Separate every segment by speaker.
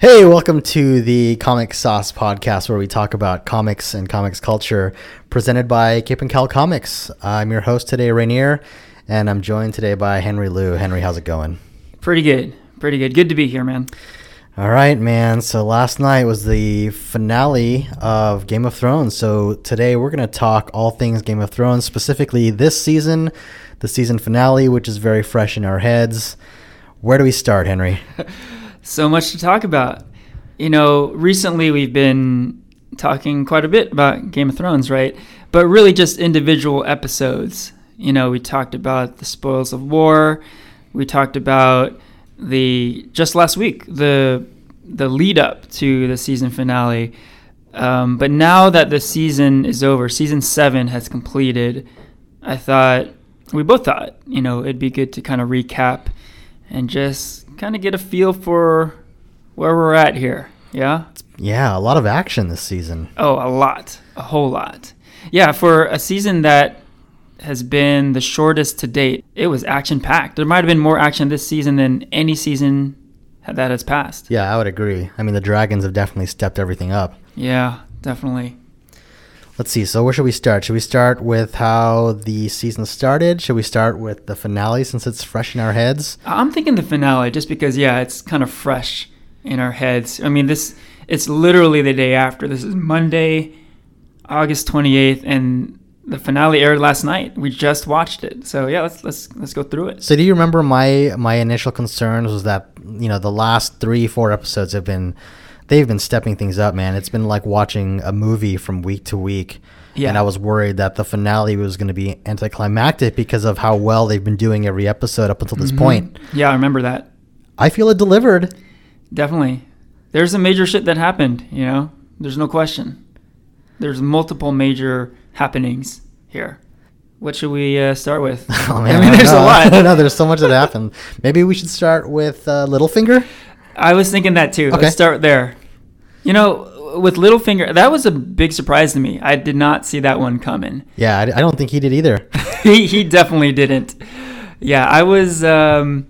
Speaker 1: Hey, welcome to the Comic Sauce podcast where we talk about comics and comics culture presented by Cape and Cowl Comics. I'm your host today, Ranier, and I'm joined today by Henry Liu. Henry, how's it going?
Speaker 2: Pretty good. Pretty good. Good to be here, man.
Speaker 1: All right, man. So last night was the finale of Game of Thrones. So today we're going to talk all things Game of Thrones, specifically this season, the season finale, which is very fresh in our heads. Where do we start, Henry?
Speaker 2: so much to talk about. You know, recently we've been talking quite a bit about Game of Thrones, right? But really just individual episodes. You know, we talked about the spoils of war. We talked about the just last week the the lead up to the season finale. Um, but now that the season is over, season seven has completed. I thought we both thought you know it'd be good to kind of recap and just kind of get a feel for where we're at here. Yeah.
Speaker 1: Yeah, a lot of action this season.
Speaker 2: Oh, a lot, a whole lot. Yeah, for a season that has been the shortest to date, it was action packed. There might have been more action this season than any season that has passed.
Speaker 1: Yeah, I would agree. I mean, the Dragons have definitely stepped everything up.
Speaker 2: Yeah, definitely.
Speaker 1: Let's see. So where should we start? Should we start with how the season started? Should we start with the finale since it's fresh in our heads?
Speaker 2: I'm thinking the finale just because yeah, it's kind of fresh in our heads. I mean, this it's literally the day after. This is Monday, August 28th and the finale aired last night. We just watched it. So yeah, let's let's let's go through it.
Speaker 1: So do you remember my my initial concerns was that, you know, the last 3 4 episodes have been they've been stepping things up, man. It's been like watching a movie from week to week. Yeah. And I was worried that the finale was going to be anticlimactic because of how well they've been doing every episode up until this mm-hmm. point.
Speaker 2: Yeah, I remember that.
Speaker 1: I feel it delivered.
Speaker 2: Definitely. There's some major shit that happened, you know? There's no question. There's multiple major happenings here. What should we uh, start with?
Speaker 1: Oh, man, I mean, there's a lot. no, there's so much that happened. Maybe we should start with uh, Littlefinger.
Speaker 2: I was thinking that too. Okay. Let's start there. You know, with Littlefinger, that was a big surprise to me. I did not see that one coming.
Speaker 1: Yeah, I, I don't think he did either.
Speaker 2: he he definitely didn't. Yeah, I was. Um,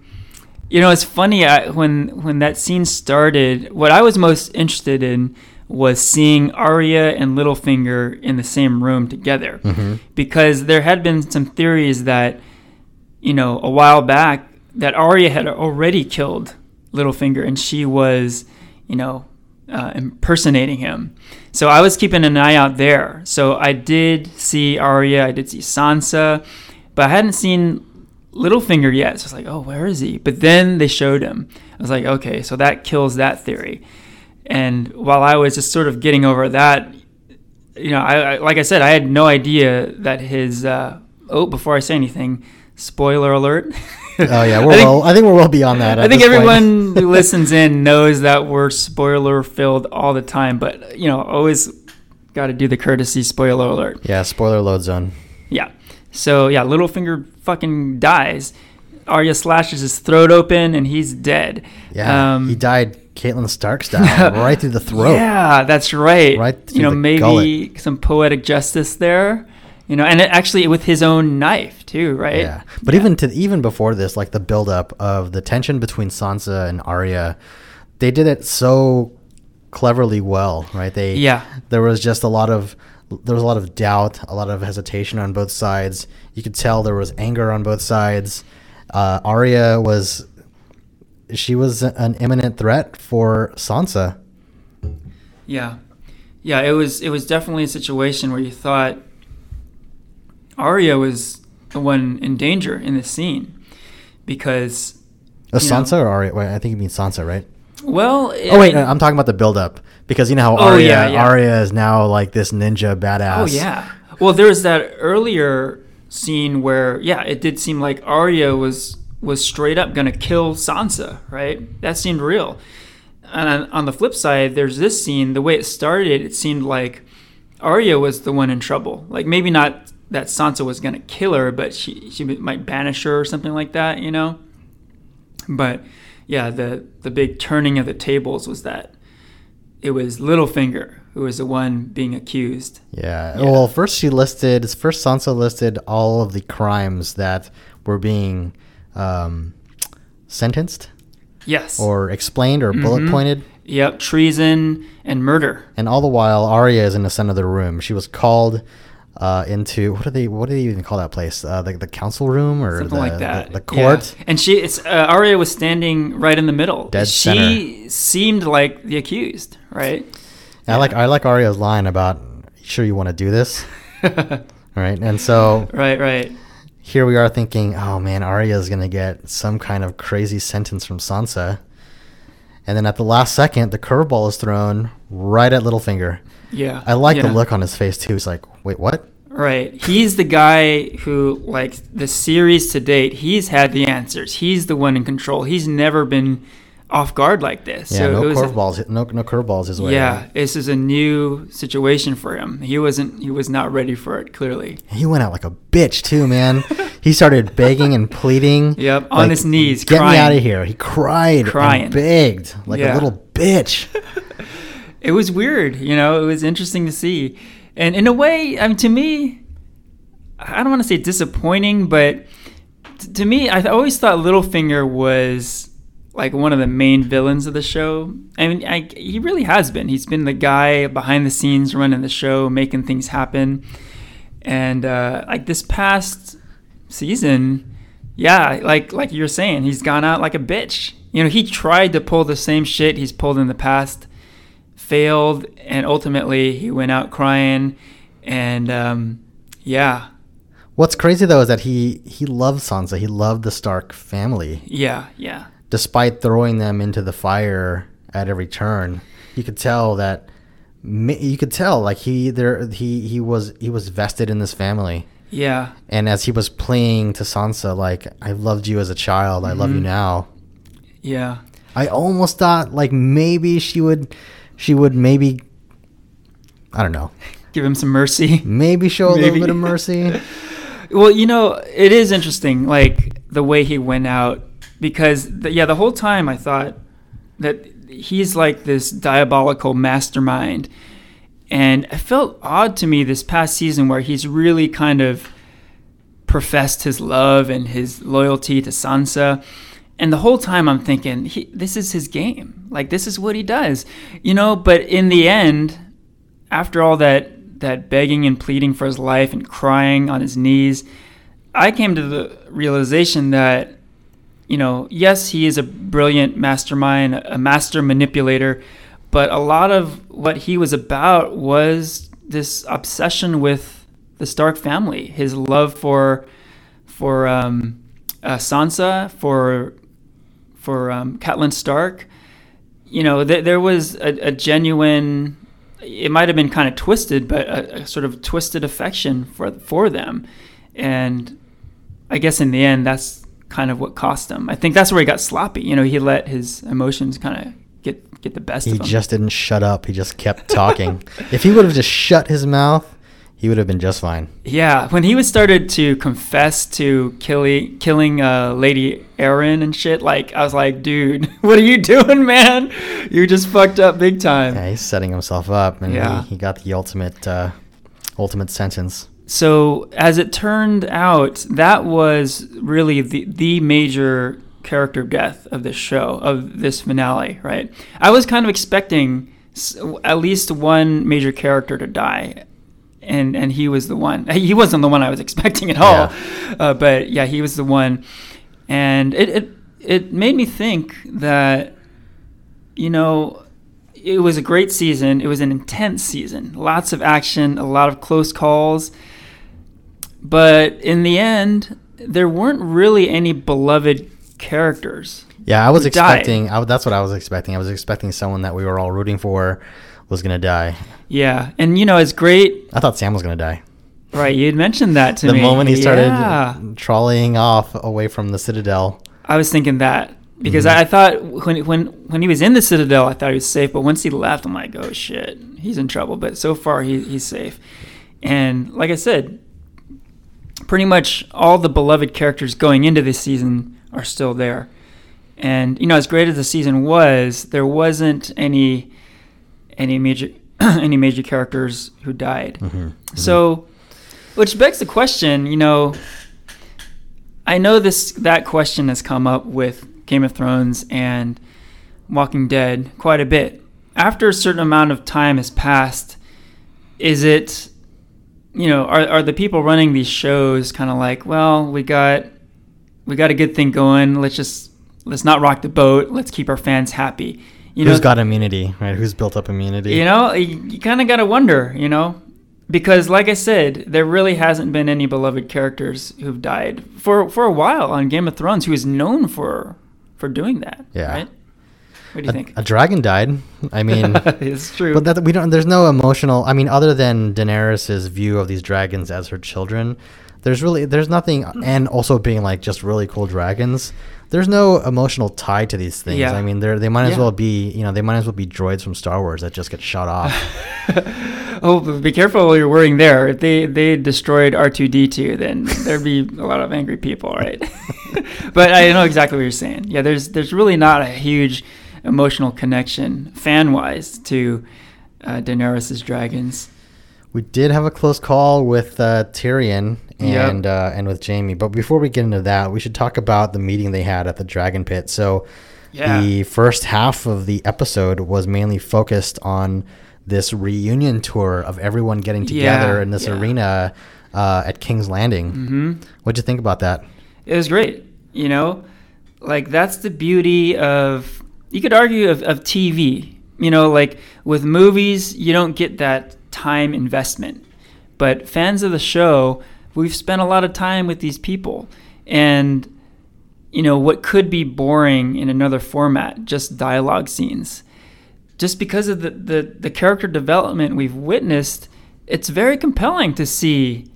Speaker 2: you know, it's funny I, when when that scene started. What I was most interested in was seeing Arya and Littlefinger in the same room together, mm-hmm. because there had been some theories that, you know, a while back that Arya had already killed Littlefinger, and she was, you know, uh, impersonating him. So I was keeping an eye out there. So I did see Arya, I did see Sansa, but I hadn't seen Littlefinger yet. So I was like, oh, where is he? But then they showed him. I was like, okay, so that kills that theory. And while I was just sort of getting over that, you know, I, I like I said, I had no idea that his. Uh, oh, before I say anything, spoiler alert.
Speaker 1: oh yeah, we're I think, well. I think we're well beyond that.
Speaker 2: I think everyone who listens in knows that we're spoiler filled all the time, but you know, always got to do the courtesy spoiler alert.
Speaker 1: Yeah, spoiler load zone.
Speaker 2: Yeah. So yeah, Littlefinger fucking dies. Arya slashes his throat open and he's dead.
Speaker 1: Yeah, um, he died Catelyn Stark style, right through the throat.
Speaker 2: Yeah, that's right. Right. you know, maybe gullet. some poetic justice there you know, and it actually with his own knife too, right?
Speaker 1: Yeah, but yeah. even to even before this, like the buildup of the tension between Sansa and Arya, they did it so cleverly well, right? They
Speaker 2: yeah,
Speaker 1: there was just a lot of there was a lot of doubt, a lot of hesitation on both sides. You could tell there was anger on both sides. Uh, Arya was she was an imminent threat for Sansa.
Speaker 2: Yeah, yeah, it was it was definitely a situation where you thought Arya was the one in danger in this scene because.
Speaker 1: Oh, A Sansa know, or Arya? Wait, I think you mean Sansa, right?
Speaker 2: Well,
Speaker 1: oh wait, I'm talking about the build-up because you know how oh, Arya, yeah, yeah. Arya is now like this ninja badass.
Speaker 2: Oh yeah. Well, there was that earlier scene where yeah, it did seem like Arya was was straight up gonna kill Sansa, right? That seemed real. And on the flip side, there's this scene. The way it started, it seemed like Arya was the one in trouble. Like maybe not that Sansa was going to kill her, but she she might banish her or something like that, you know. But yeah, the the big turning of the tables was that it was Littlefinger who was the one being accused.
Speaker 1: Yeah. yeah. Well, first she listed first Sansa listed all of the crimes that were being um, sentenced.
Speaker 2: Yes.
Speaker 1: Or explained or mm-hmm. bullet pointed.
Speaker 2: Yep, treason and murder.
Speaker 1: And all the while, Arya is in the center of the room. She was called uh, into what do they what do they even call that place? Uh, the the council room or
Speaker 2: something
Speaker 1: the,
Speaker 2: like that.
Speaker 1: The, the court.
Speaker 2: Yeah. And she, it's uh, Arya was standing right in the middle.
Speaker 1: Dead
Speaker 2: she
Speaker 1: center.
Speaker 2: seemed like the accused, right?
Speaker 1: I like I like Arya's line about sure you want to do this, right? And so
Speaker 2: right, right.
Speaker 1: Here we are thinking, oh man, Arya is gonna get some kind of crazy sentence from Sansa, and then at the last second, the curveball is thrown right at Littlefinger.
Speaker 2: Yeah,
Speaker 1: I like
Speaker 2: yeah.
Speaker 1: the look on his face too. He's like, wait, what?
Speaker 2: Right. He's the guy who, like, the series to date, he's had the answers. He's the one in control. He's never been off guard like this.
Speaker 1: Yeah,
Speaker 2: so
Speaker 1: no
Speaker 2: it was a-
Speaker 1: curveballs. No, no curveballs his way.
Speaker 2: Yeah, this is a new situation for him. He wasn't. He was not ready for it. Clearly.
Speaker 1: He went out like a bitch too, man. he started begging and pleading.
Speaker 2: Yep, on his knees,
Speaker 1: Get
Speaker 2: crying.
Speaker 1: me out of here. He cried,
Speaker 2: Crying.
Speaker 1: and begged like
Speaker 2: Yeah.
Speaker 1: a little bitch.
Speaker 2: It was weird. You know, it was interesting to see, and in a way, I mean, to me, I don't want to say disappointing, but t- to me, I always thought Littlefinger was like one of the main villains of the show. I mean, I, he really has been. He's been the guy behind the scenes running the show, making things happen. And uh, like this past season, yeah, like like you're saying, he's gone out like a bitch. You know, he tried to pull the same shit he's pulled in the past, failed, and ultimately he went out crying. And um, yeah,
Speaker 1: What's crazy though is that he he loved Sansa. He loved the Stark family,
Speaker 2: yeah, yeah,
Speaker 1: despite throwing them into the fire at every turn. You could tell that. You could tell like he there he he was he was vested in this family.
Speaker 2: yeah.
Speaker 1: And as he was playing to Sansa, like I loved you as a child, I love you
Speaker 2: Mhm.
Speaker 1: now.
Speaker 2: Yeah.
Speaker 1: I almost thought like maybe she would, she would maybe, I don't know,
Speaker 2: Give him some mercy.
Speaker 1: maybe show a
Speaker 2: Maybe.
Speaker 1: little bit of mercy.
Speaker 2: Well, you know, it is interesting, like the way he went out, because the, yeah, the whole time I thought that he's like this diabolical mastermind, and it felt odd to me this past season where he's really kind of professed his love and his loyalty to Sansa. And the whole time I'm thinking, he, this is his game. Like this is what he does, you know. But in the end, after all that that begging and pleading for his life and crying on his knees, I came to the realization that, you know, yes, he is a brilliant mastermind, a master manipulator, but a lot of what he was about was this obsession with the Stark family, his love for for um, uh, Sansa, for for um, Catelyn Stark. You know, th- there was a, a genuine. It might have been kind of twisted, but a, a sort of twisted affection for for them, and I guess in the end, that's kind of what cost him. I think that's where he got sloppy. You know, he let his emotions kind of get get the best
Speaker 1: He
Speaker 2: of him.
Speaker 1: He just didn't shut up. He just kept talking. if he would have just shut his mouth, he would have been just fine.
Speaker 2: Yeah, when he was started to confess to killing killing uh, Lady Arryn and shit, like I was like, dude, what are you doing, man? You just fucked up big time.
Speaker 1: Yeah, he's setting himself up, and
Speaker 2: Yeah.
Speaker 1: he, he got the ultimate uh, ultimate sentence.
Speaker 2: So as it turned out, that was really the the major character death of this show, of this finale, right? I was kind of expecting s- at least one major character to die. And, and he was the one. He wasn't the one I was expecting at all, uh, but yeah, he was the one. And it, it it made me think that, you know, it was a great season. It was an intense season. Lots of action, a lot of close calls. But in the end, there weren't really any beloved characters.
Speaker 1: Yeah, I was expecting. I, that's what I was expecting. I was expecting someone that we were all rooting for was gonna die.
Speaker 2: Yeah, and you know, it's great.
Speaker 1: I thought Sam was gonna die.
Speaker 2: Right, you had mentioned that to
Speaker 1: the
Speaker 2: me.
Speaker 1: The moment he started
Speaker 2: Yeah.
Speaker 1: trolleying off away from the Citadel.
Speaker 2: I was thinking that because
Speaker 1: Mhm.
Speaker 2: I thought when when when he was in the Citadel, I thought he was safe. But once he left, I'm like, oh shit, he's in trouble. But so far, he, he's safe. And like I said, pretty much all the beloved characters going into this season are still there. And you know, as great as the season was, there wasn't any any major any major characters who died.
Speaker 1: Mm-hmm.
Speaker 2: So, which begs the question, you know, I know this that question has come up with Game of Thrones and Walking Dead quite a bit. After a certain amount of time has passed, is it, you know, are, are the people running these shows kind of like, well, we got, we got a good thing going. Let's just, let's not rock the boat. Let's keep our fans happy.
Speaker 1: You Who's know, got immunity, right? Who's built up immunity?
Speaker 2: You know, you, you kind of got to wonder, you know, because like I said, there really hasn't been any beloved characters who've died for for a while on Game of Thrones who is known for for doing that. Yeah. Right? What do you
Speaker 1: a,
Speaker 2: think?
Speaker 1: A dragon died. I mean,
Speaker 2: it's true.
Speaker 1: But that we don't. There's no emotional. I mean, other than Daenerys's view of these dragons as her children, there's really there's nothing. And also being like just really cool dragons. There's no emotional tie to these things. Yeah. I mean, they they might as yeah. well be you know they might as well be droids from Star Wars that just get shot off.
Speaker 2: oh, be careful what you're wearing there. If they they destroyed R2D2, then there'd be a lot of angry people, right? but I know exactly what you're saying. Yeah, there's there's really not a huge emotional connection fan wise to uh, Daenerys's dragons.
Speaker 1: We did have a close call with uh, Tyrion and yep. uh, and with Jaime, but before we get into that, we should talk about the meeting they had at the Dragon Pit. So, yeah. the first half of the episode was mainly focused on this reunion tour of everyone getting together yeah, in this yeah. arena uh, at King's Landing. Mm-hmm. What'd you think about that?
Speaker 2: It was great. You know, like that's the beauty of you could argue of, of TV. You know, like with movies, you don't get that time investment. But fans of the show, we've spent a lot of time with these people. And, you know, what could be boring in another format, just dialogue scenes, just because of the, the, the character development we've witnessed, it's very compelling to see,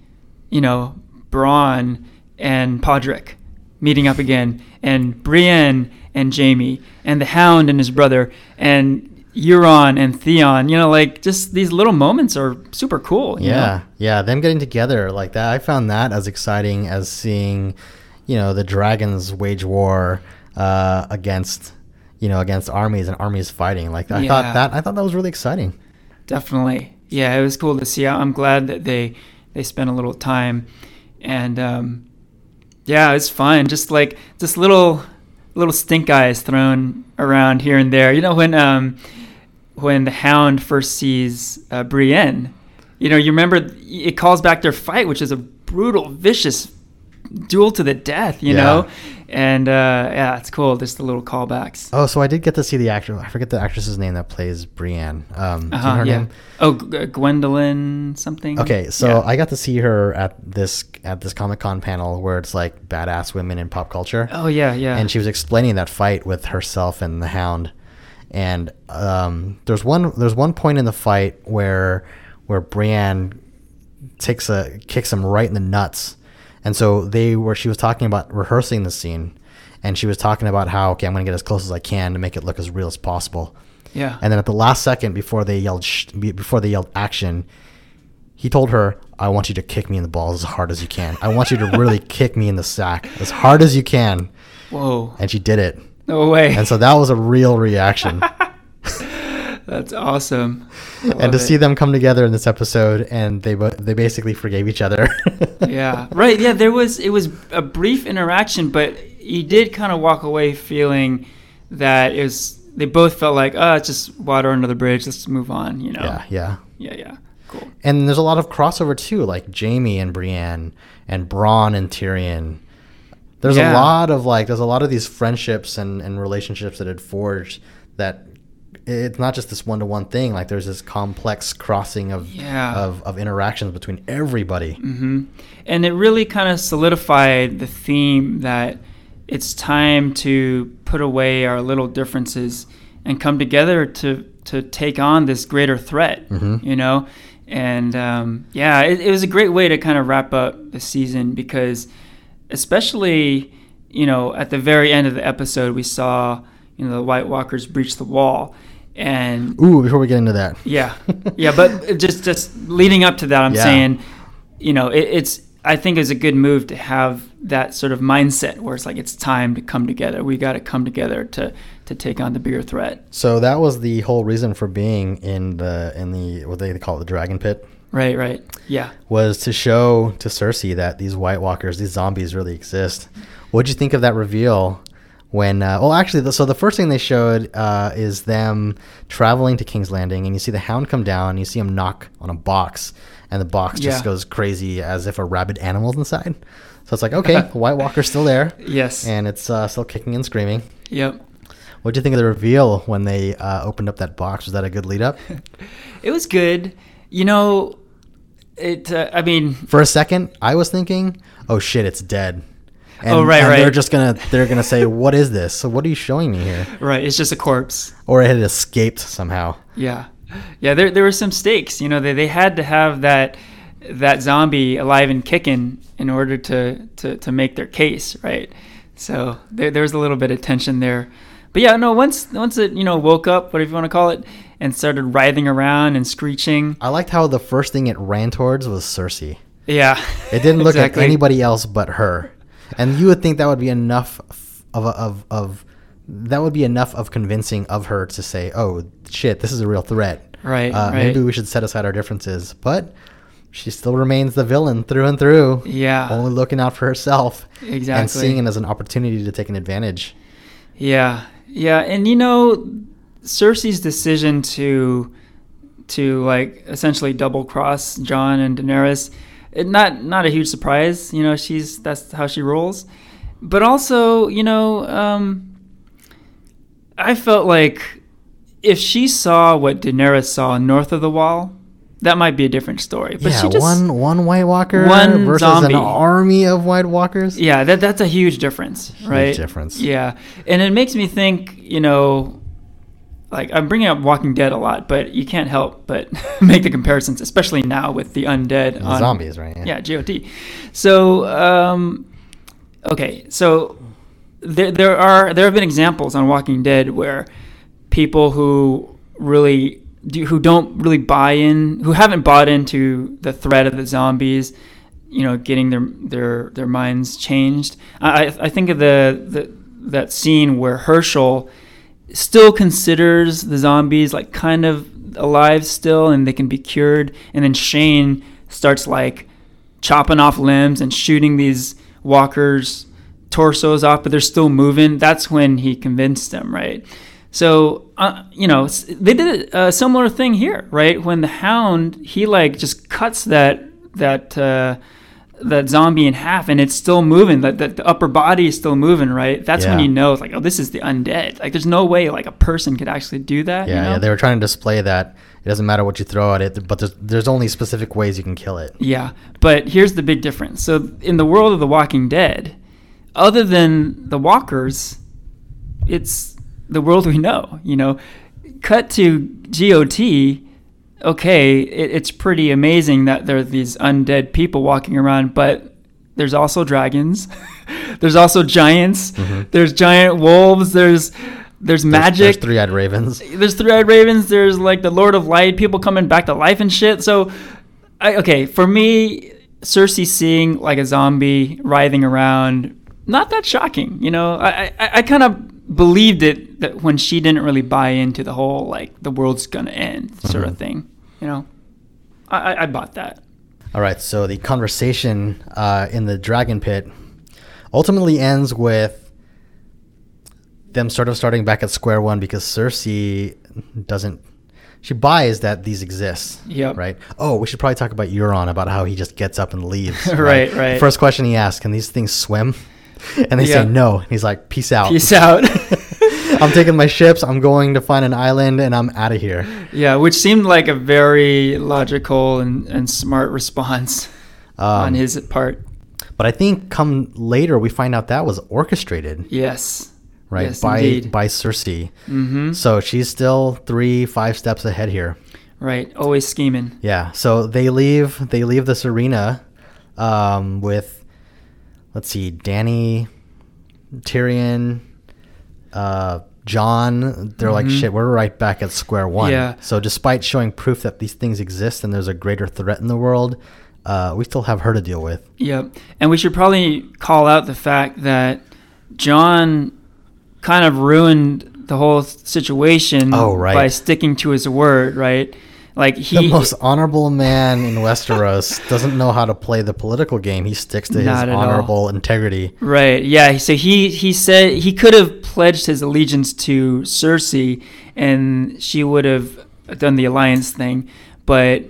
Speaker 2: you know, Bronn and Podrick meeting up again, and Brienne and Jaime, and the Hound and his brother, and Euron and Theon. You know, like just these little moments are super cool.
Speaker 1: yeah,
Speaker 2: know?
Speaker 1: yeah. Them getting together like that, I found that as exciting as seeing, you know, the dragons wage war uh, against, you know, against armies and armies fighting. Like I yeah. thought that I thought that was really exciting.
Speaker 2: Definitely, yeah. It was cool to see. I'm glad that they they spent a little time, and um, yeah, it's fun. Just like just little little stink eyes thrown around here and there. You know when um when the Hound first sees uh, Brienne, you know you remember it calls back their fight, which is a brutal, vicious duel to the death. You yeah. know, and uh, yeah, it's cool. Just the little callbacks.
Speaker 1: Oh, so I did get to see the actor. I forget the actress's name that plays Brienne. Um,
Speaker 2: uh-huh, yeah. Name? Oh, G- Gwendoline something.
Speaker 1: Okay, so yeah. I got to see her at this at this Comic Con panel where it's like badass women in pop culture.
Speaker 2: Oh yeah, yeah.
Speaker 1: And she was explaining that fight with herself and the Hound. And um, there's one there's one point in the fight where where Brienne takes a kicks him right in the nuts and so they were, she was talking about rehearsing the scene and she was talking about how, okay, I'm going to get as close as I can to make it look as real as possible.
Speaker 2: Yeah.
Speaker 1: And then at the last second before they yelled, sh- before they yelled action, he told her, I want you to kick me in the balls as hard as you can. I want you to really kick me in the sack as hard as you can.
Speaker 2: Whoa.
Speaker 1: And she did it.
Speaker 2: No way.
Speaker 1: And so that was a real reaction.
Speaker 2: That's awesome.
Speaker 1: And to it. see them come together in this episode and they they basically forgave each other.
Speaker 2: yeah. Right. Yeah, there was it was a brief interaction, but you did kind of walk away feeling that it was they both felt like, "Oh, it's just water under the bridge. Let's move on," you know.
Speaker 1: Yeah, yeah.
Speaker 2: Yeah, yeah. Cool.
Speaker 1: And there's a lot of crossover too, like Jaime and Brienne and Bronn and Tyrion. There's yeah. a lot of like there's a lot of these friendships and, and relationships that had forged that it's not just this one to one thing. Like there's this complex crossing of yeah. of, of interactions between everybody.
Speaker 2: Mm-hmm. And it really kind of solidified the theme that it's time to put away our little differences and come together to to take on this greater threat. Mm-hmm. You know, and um, yeah, it, it was a great way to kind of wrap up the season because, especially you know, at the very end of the episode, we saw you know the White Walkers breach the wall and
Speaker 1: ooh, before we get into that,
Speaker 2: yeah, yeah, but just just leading up to that, I'm yeah. saying, you know, it, it's I think it's a good move to have that sort of mindset where it's like it's time to come together. We got to come together to to take on the bigger threat.
Speaker 1: So that was the whole reason for being in the in the what they call it the dragon pit.
Speaker 2: Right, right, yeah.
Speaker 1: Was to show to Cersei that these White Walkers, these zombies, really exist. What'd you think of that reveal when uh, well actually the, so the first thing they showed uh, is them traveling to king's landing and you see the hound come down and you see him knock on a box and the box just
Speaker 2: Yeah.
Speaker 1: goes crazy as if a rabid animal's inside so it's like okay white walker's still there
Speaker 2: Yes.
Speaker 1: and it's uh, still kicking and screaming
Speaker 2: Yep.
Speaker 1: what do you think of the reveal when they uh, opened up that box was that a good lead up
Speaker 2: It was good. You know, it. Uh, I mean,
Speaker 1: for a second i was thinking oh shit it's dead and,
Speaker 2: Oh, right,
Speaker 1: and they're just gonna they're gonna say what is this so what are you showing me here
Speaker 2: right? It's just a corpse.
Speaker 1: or it had escaped somehow
Speaker 2: Yeah, yeah. There, there were some stakes. You know, they, they had to have that that zombie alive and kicking in order to to, to make their case, right? So there, there was a little bit of tension there. But yeah, no. Once once it you know woke up, whatever you want to call it, and started writhing around and screeching.
Speaker 1: I liked how the first thing it ran towards was Cersei.
Speaker 2: Yeah,
Speaker 1: It didn't look
Speaker 2: exactly.
Speaker 1: at anybody else but her, and you would think that would be enough of of of that would be enough of convincing of her to say, "Oh shit, this is a real threat."
Speaker 2: Right,
Speaker 1: Uh,
Speaker 2: right.
Speaker 1: Maybe we should set aside our differences, but she still remains the villain through and through.
Speaker 2: Yeah.
Speaker 1: only looking out for herself
Speaker 2: Exactly.
Speaker 1: and seeing it as an opportunity to take an advantage.
Speaker 2: Yeah, yeah, and you know, Cersei's decision to to like essentially double cross Jon and Daenerys, it, not not a huge surprise. You know, she's that's how she rolls. But also, you know, um, I felt like if she saw what Daenerys saw north of the Wall, that might be a different story. But
Speaker 1: yeah,
Speaker 2: she just
Speaker 1: one one White Walker
Speaker 2: One
Speaker 1: versus
Speaker 2: zombie.
Speaker 1: an army of White Walkers.
Speaker 2: Yeah, that that's a huge difference, right?
Speaker 1: difference.
Speaker 2: Yeah, and it makes me think, you know, like I'm bringing up Walking Dead a lot, but you can't help but make the comparisons, especially now with the undead
Speaker 1: The
Speaker 2: on
Speaker 1: zombies, right?
Speaker 2: Yeah, GOT. So, um, okay, so there there are there have been examples on Walking Dead where people who really do, who don't really buy in, who haven't bought into the threat of the zombies, you know, getting their their their minds changed. I I- think of the, the that scene where Hershel still considers the zombies like kind of alive still and they can be cured and then Shane starts like chopping off limbs and shooting these walkers torsos off but they're still moving that's when he convinced them right so uh, you know they did a similar thing here right when the hound he like just cuts that that uh, that zombie in half and it's still moving that, that the upper body is still moving right that's when you know it's like oh this is the undead like there's no way like a person could actually do that
Speaker 1: Yeah,
Speaker 2: you know?
Speaker 1: yeah, they were trying to display that it doesn't matter what you throw at it, but there's there's only specific ways you can kill it.
Speaker 2: Yeah, but here's the big difference. So in the world of The Walking Dead, other than the walkers, it's the world we know. You know, cut to GOT. Okay, it, it's pretty amazing that there are these undead people walking around, but there's also dragons. there's also giants. Mm-hmm. There's giant wolves. There's there's
Speaker 1: There's-
Speaker 2: magic
Speaker 1: There's three-eyed ravens.
Speaker 2: there's three-eyed ravens there's like the lord of light people coming back to life and shit so I, okay for me cersei seeing like a zombie writhing around not that shocking you know i i, I kind of believed it that when she didn't really buy into the whole like the world's gonna end sort of thing you know I, I, I bought that
Speaker 1: All right, so the conversation uh, in the dragon pit ultimately ends with them sort of starting back at square one because Cersei doesn't. She buys that these exist.
Speaker 2: Yep.
Speaker 1: Right. Oh, we should probably talk about Euron about how he just gets up and leaves.
Speaker 2: Right, right.
Speaker 1: First question he asks: Can these things swim? And they
Speaker 2: Yeah.
Speaker 1: say no. And he's like, "Peace out.
Speaker 2: peace out
Speaker 1: I'm taking my ships. I'm going to find an island, and I'm out of here."
Speaker 2: yeah which seemed like a very logical and, and smart response on
Speaker 1: Um,
Speaker 2: his part
Speaker 1: But I think come later we find out that was orchestrated.
Speaker 2: yes
Speaker 1: right
Speaker 2: yes,
Speaker 1: by
Speaker 2: indeed.
Speaker 1: by Cersei.
Speaker 2: mm-hmm
Speaker 1: So she's still three, five steps ahead here.
Speaker 2: Right, always scheming.
Speaker 1: Yeah. So they leave. They leave this arena um, with, let's see, Dany, Tyrion, uh, Jon. They're like,
Speaker 2: Mhm.
Speaker 1: shit. We're right back at square one.
Speaker 2: Yeah.
Speaker 1: So despite showing proof that these things exist and there's a greater threat in the world, uh, we still have her to deal with.
Speaker 2: Yep. And we should probably call out the fact that Jon kind of ruined the whole situation
Speaker 1: Oh, right.
Speaker 2: by sticking to his word, right? Like he
Speaker 1: the most honorable man in Westeros doesn't know how to play the political game. He sticks to his
Speaker 2: at all.
Speaker 1: honorable integrity.
Speaker 2: Right. Yeah. So he he said he could have pledged his allegiance to Cersei, and she would have done the alliance thing. But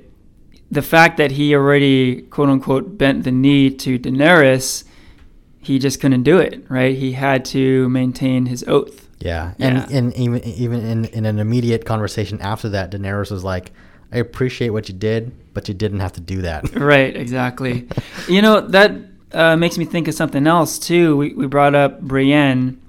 Speaker 2: the fact that he already quote unquote bent the knee to Daenerys, he just couldn't do it. Right? He had to maintain his oath.
Speaker 1: Yeah, and yeah. and even even in, in an immediate conversation after that, Daenerys was like, "I appreciate what you did, but you didn't have to do that."
Speaker 2: Right. Exactly. you know that uh, makes me think of something else too. We we brought up Brienne.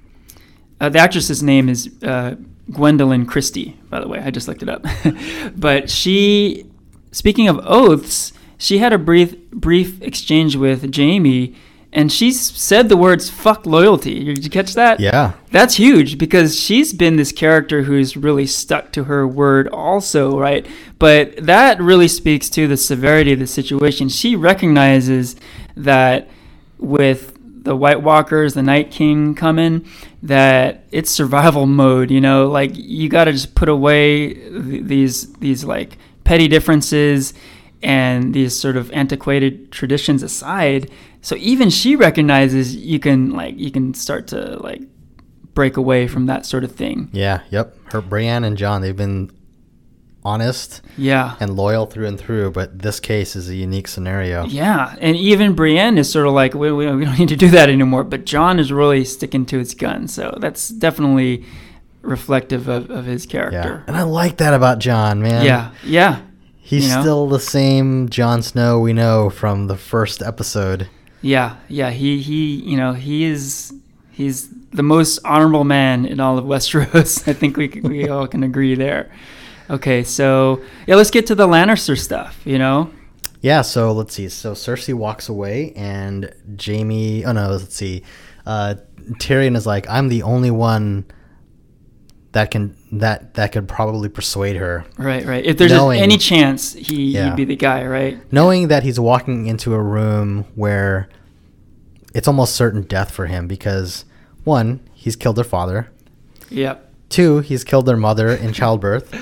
Speaker 2: Uh, the actress's name is uh, Gwendoline Christie, by the way. I just looked it up. but she, speaking of oaths, she had a brief brief exchange with Jaime and she's said the words "fuck loyalty." Did you catch that?
Speaker 1: Yeah,
Speaker 2: that's huge because she's been this character who's really stuck to her word, also, right? But that really speaks to the severity of the situation. She recognizes that with the White Walkers, the Night King coming, that it's survival mode. You know, like you got to just put away th- these these like petty differences and these sort of antiquated traditions aside so even she recognizes you can like you can start to like break away from that sort of thing.
Speaker 1: Yeah. Yep. Her Brienne and Jon, they've been honest.
Speaker 2: Yeah.
Speaker 1: And loyal through and through. But this case is a unique scenario.
Speaker 2: Yeah. And even Brienne is sort of like we, we, we don't need to do that anymore. But Jon is really sticking to his gun. So that's definitely reflective of, of his character.
Speaker 1: Yeah. And I like that about Jon, man.
Speaker 2: Yeah. Yeah.
Speaker 1: He's you know? still the same Jon Snow we know from the first episode.
Speaker 2: Yeah, yeah. He he, you know, he is he's the most honorable man in all of Westeros. I think we we all can agree there. Okay, so yeah, let's get to the Lannister stuff. You know.
Speaker 1: Yeah. So let's see. So Cersei walks away, and Jaime. Oh no. Let's see. Uh, Tyrion is like, I'm the only one that can that that could probably persuade her.
Speaker 2: Right, right. If there's knowing, any chance, he, yeah. he'd be the guy, right?
Speaker 1: Knowing that he's walking into a room where it's almost certain death for him because one, he's killed their father.
Speaker 2: Yep.
Speaker 1: Two, he's killed their mother in childbirth.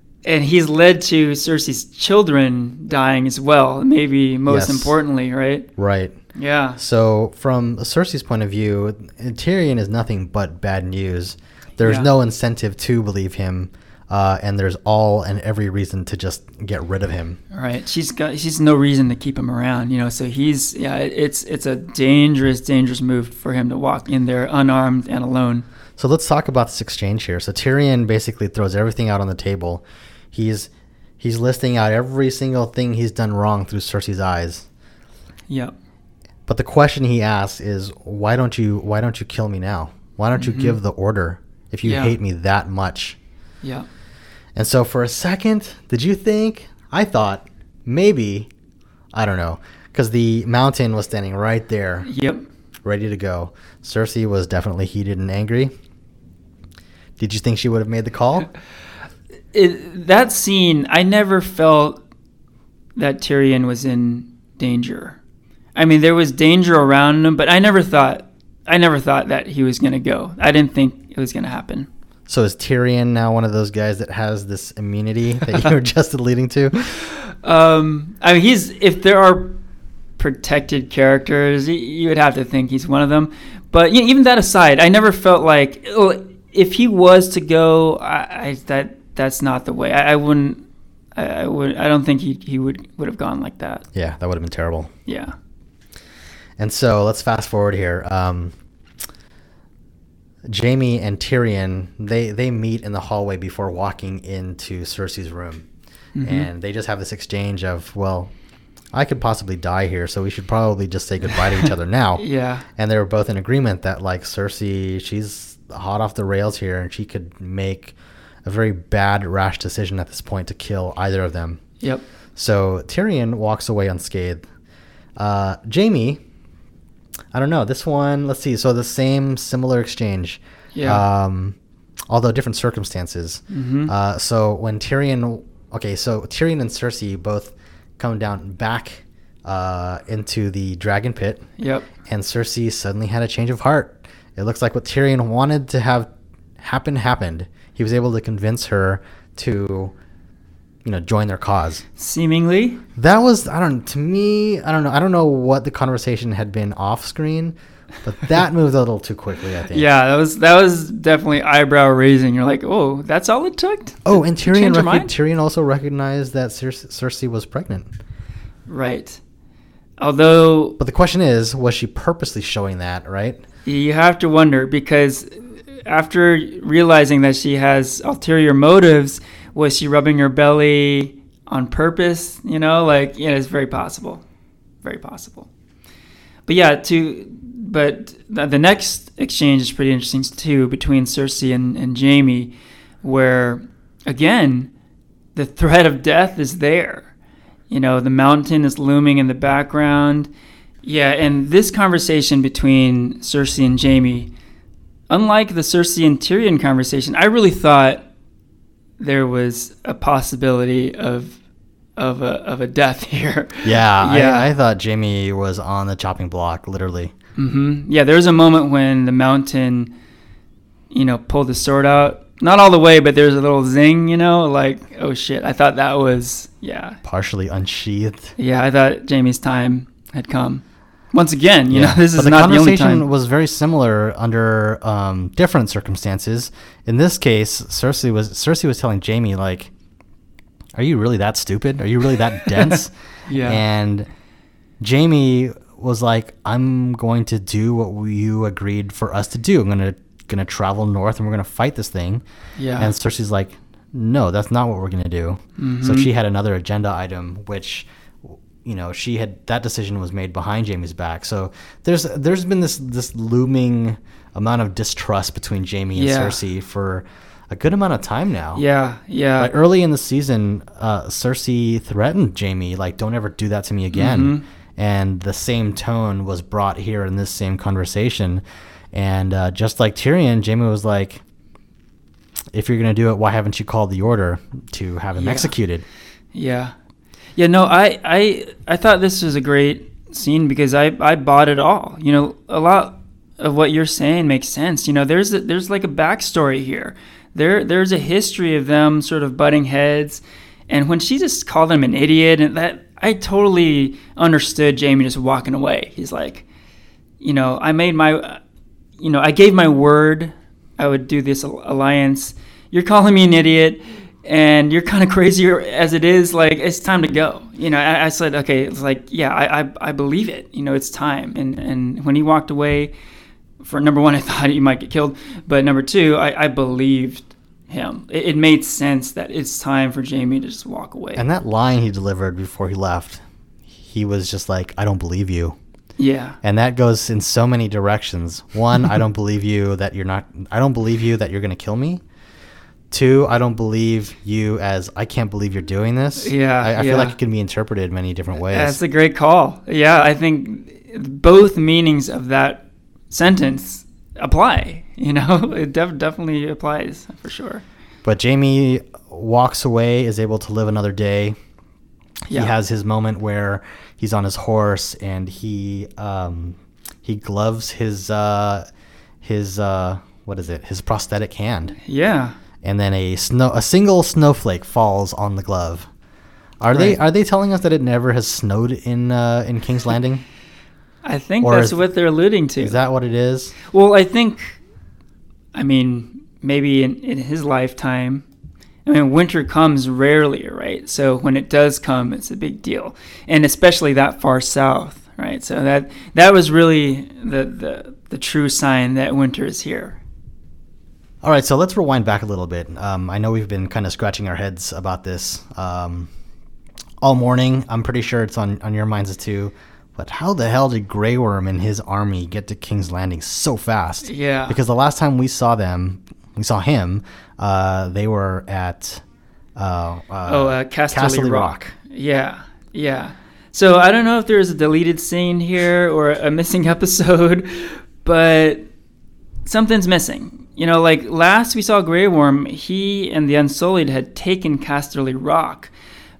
Speaker 2: and he's led to Cersei's children dying as well, maybe most yes. importantly, right?
Speaker 1: Right.
Speaker 2: Yeah.
Speaker 1: So, from Cersei's point of view, Tyrion is nothing but bad news there's yeah. no incentive to believe him. Uh, and there's all and every reason to just get rid of him.
Speaker 2: Right. She's got she's no reason to keep him around, you know. So he's yeah, it's it's a dangerous, dangerous move for him to walk in there unarmed and alone.
Speaker 1: So let's talk about this exchange here. So Tyrion basically throws everything out on the table. He's he's listing out every single thing he's done wrong through Cersei's eyes.
Speaker 2: Yep.
Speaker 1: But the question he asks is, why don't you why don't you kill me now? Why don't mm-hmm. you give the order? If you yeah. hate me that much.
Speaker 2: Yeah.
Speaker 1: And so for a second, did you think? I thought maybe, I don't know, because the mountain was standing right there.
Speaker 2: Yep.
Speaker 1: Ready to go. Cersei was definitely heated and angry. Did you think she would have made the call?
Speaker 2: It, that scene, I never felt that Tyrion was in danger. I mean, there was danger around him, but I never thought, I never thought that he was going to go. I didn't think it was going to happen.
Speaker 1: So is Tyrion now one of those guys that has this immunity that you were just alluding to?
Speaker 2: Um, I mean, he's if there are protected characters, you would have to think he's one of them. But you know, even that aside, I never felt like if he was to go, I, I that that's not the way. I, I wouldn't. I, I, would. I don't think he he would would have gone like that.
Speaker 1: Yeah, that would have been terrible.
Speaker 2: Yeah.
Speaker 1: And so let's fast forward here. Um, Jaime and Tyrion they they meet in the hallway before walking into Cersei's room, mm-hmm. and they just have this exchange of well. I could possibly die here, so we should probably just say goodbye to each other now.
Speaker 2: Yeah.
Speaker 1: And they were both in agreement that like Cersei, she's hot off the rails here, and she could make a very bad, rash decision at this point to kill either of them.
Speaker 2: Yep.
Speaker 1: So Tyrion walks away unscathed. Uh, Jaime I don't know. This one, let's see. So the same, similar exchange.
Speaker 2: Yeah.
Speaker 1: Um, although different circumstances.
Speaker 2: Mm-hmm.
Speaker 1: Uh, so when Tyrion, okay, so Tyrion and Cersei both come down back uh, into the dragon pit.
Speaker 2: Yep.
Speaker 1: And Cersei suddenly had a change of heart. It looks like what Tyrion wanted to have happen happened. He was able to convince her to you know join their cause
Speaker 2: seemingly
Speaker 1: that was i don't to me i don't know i don't know what the conversation had been off screen But that moved a little too quickly, I think.
Speaker 2: Yeah, that was that was definitely eyebrow raising. You're like, oh, that's all it took.
Speaker 1: Oh, and Tyrion rec- Tyrion also recognized that Cer- Cersei was pregnant.
Speaker 2: Right. Although,
Speaker 1: but the question is, was she purposely showing that? Right.
Speaker 2: You have to wonder because after realizing that she has ulterior motives, was she rubbing her belly on purpose? You know, like yeah, it's very possible, very possible. But yeah, to but the next exchange is pretty interesting too between Cersei and, and Jaime, where again the threat of death is there. You know, the mountain is looming in the background. Yeah, and this conversation between Cersei and Jaime, unlike the Cersei and Tyrion conversation, I really thought there was a possibility of of a of a death here.
Speaker 1: Yeah, yeah. I, I thought Jaime was on the chopping block, literally.
Speaker 2: Mm-hmm. Yeah, there was a moment when the mountain, you know, pulled the sword out. Not all the way, but there's a little zing, you know, like oh shit. I thought that was yeah.
Speaker 1: Partially unsheathed.
Speaker 2: Yeah, I thought Jaime's time had come. Once again, you yeah. know, this is the not the only time.
Speaker 1: was very similar under um, different circumstances. In this case, Cersei was Cersei was telling Jaime like, "Are you really that stupid? Are you really that dense?" yeah. And Jaime was like, "I'm going to do what you agreed for us to do. I'm gonna gonna travel north and we're gonna fight this thing." Yeah. And Cersei's like, "No, that's not what we're gonna do." Mm-hmm. So she had another agenda item, which you know she had that decision was made behind Jaime's back. So there's there's been this this looming amount of distrust between Jaime and yeah. Cersei for a good amount of time now.
Speaker 2: Yeah, yeah.
Speaker 1: Like early in the season, uh, Cersei threatened Jaime like, "Don't ever do that to me again." Mm-hmm. And the same tone was brought here in this same conversation. And uh, just like Tyrion, Jaime was like, "If you're gonna do it, why haven't you called the order to have him yeah. executed?"
Speaker 2: Yeah, yeah, no, I, I, I thought this was a great scene because I, I bought it all. You know, a lot of what you're saying makes sense. You know, there's a, there's like a backstory here. There, there's a history of them sort of butting heads, and when she just called him an idiot, and that I totally understood Jaime just walking away. He's like, you know, I made my, you know, I gave my word I would do this alliance. You're calling me an idiot and you're kind of crazy as it is like it's time to go. You know I, I, said okay it's like yeah I, I, I believe it. You know it's time. And and when he walked away for number one i thought he might get killed. But number two i, I believed him. It, it made sense that it's time for jaime to just walk away.
Speaker 1: And that line he delivered before he left he was just like i don't believe you.
Speaker 2: Yeah.
Speaker 1: And that goes in so many directions. One i don't believe you that you're not i don't believe you that you're going to kill me Two, I don't believe you as I can't believe you're doing this.
Speaker 2: Yeah,
Speaker 1: I, I
Speaker 2: yeah.
Speaker 1: feel like it can be interpreted many different ways.
Speaker 2: That's a great call. Yeah, I think both meanings of that sentence apply. You know, it def- definitely applies for sure.
Speaker 1: But Jaime walks away, is able to live another day. Yeah. He has his moment where he's on his horse and he um, he gloves his uh, his uh, what is it? His prosthetic hand.
Speaker 2: Yeah
Speaker 1: and then a snow a single snowflake falls on the glove. Are right. they are they telling us that it never has snowed in uh, in King's Landing?
Speaker 2: I think or that's what they're alluding to.
Speaker 1: Is that what it is?
Speaker 2: Well, I think, I mean, maybe in, in his lifetime, I mean, winter comes rarely, right? So when it does come, it's a big deal, and especially that far south, right? So that that was really the the, the true sign that winter is here.
Speaker 1: All right, so let's rewind back a little bit. Um, I know we've been kind of scratching our heads about this um, all morning. I'm pretty sure it's on, on your minds too. But how the hell did Grey Worm and his army get to King's Landing so fast?
Speaker 2: Yeah.
Speaker 1: Because the last time we saw them, we saw him, uh, they were at. Uh,
Speaker 2: uh, oh, uh, Casterly, Rock. Rock. Yeah, yeah. So I don't know if there's a deleted scene here or a missing episode, but something's missing you know, like last we saw Grey Worm, he and the Unsullied had taken Casterly Rock,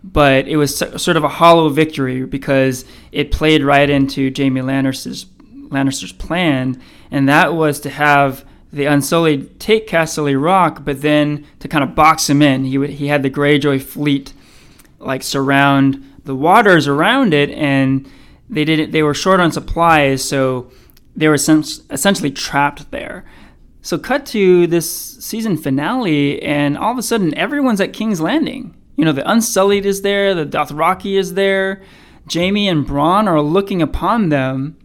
Speaker 2: but it was sort of a hollow victory because it played right into Jaime Lannister's Lannister's plan, and that was to have the Unsullied take Casterly Rock, but then to kind of box him in. He he had the Greyjoy fleet like surround the waters around it, and they did it. They were short on supplies, so they were essentially trapped there. So cut to this season finale, and all of a sudden everyone's at King's Landing. You know, the Unsullied is there, the Dothraki is there. Jaime and Bronn are looking upon them,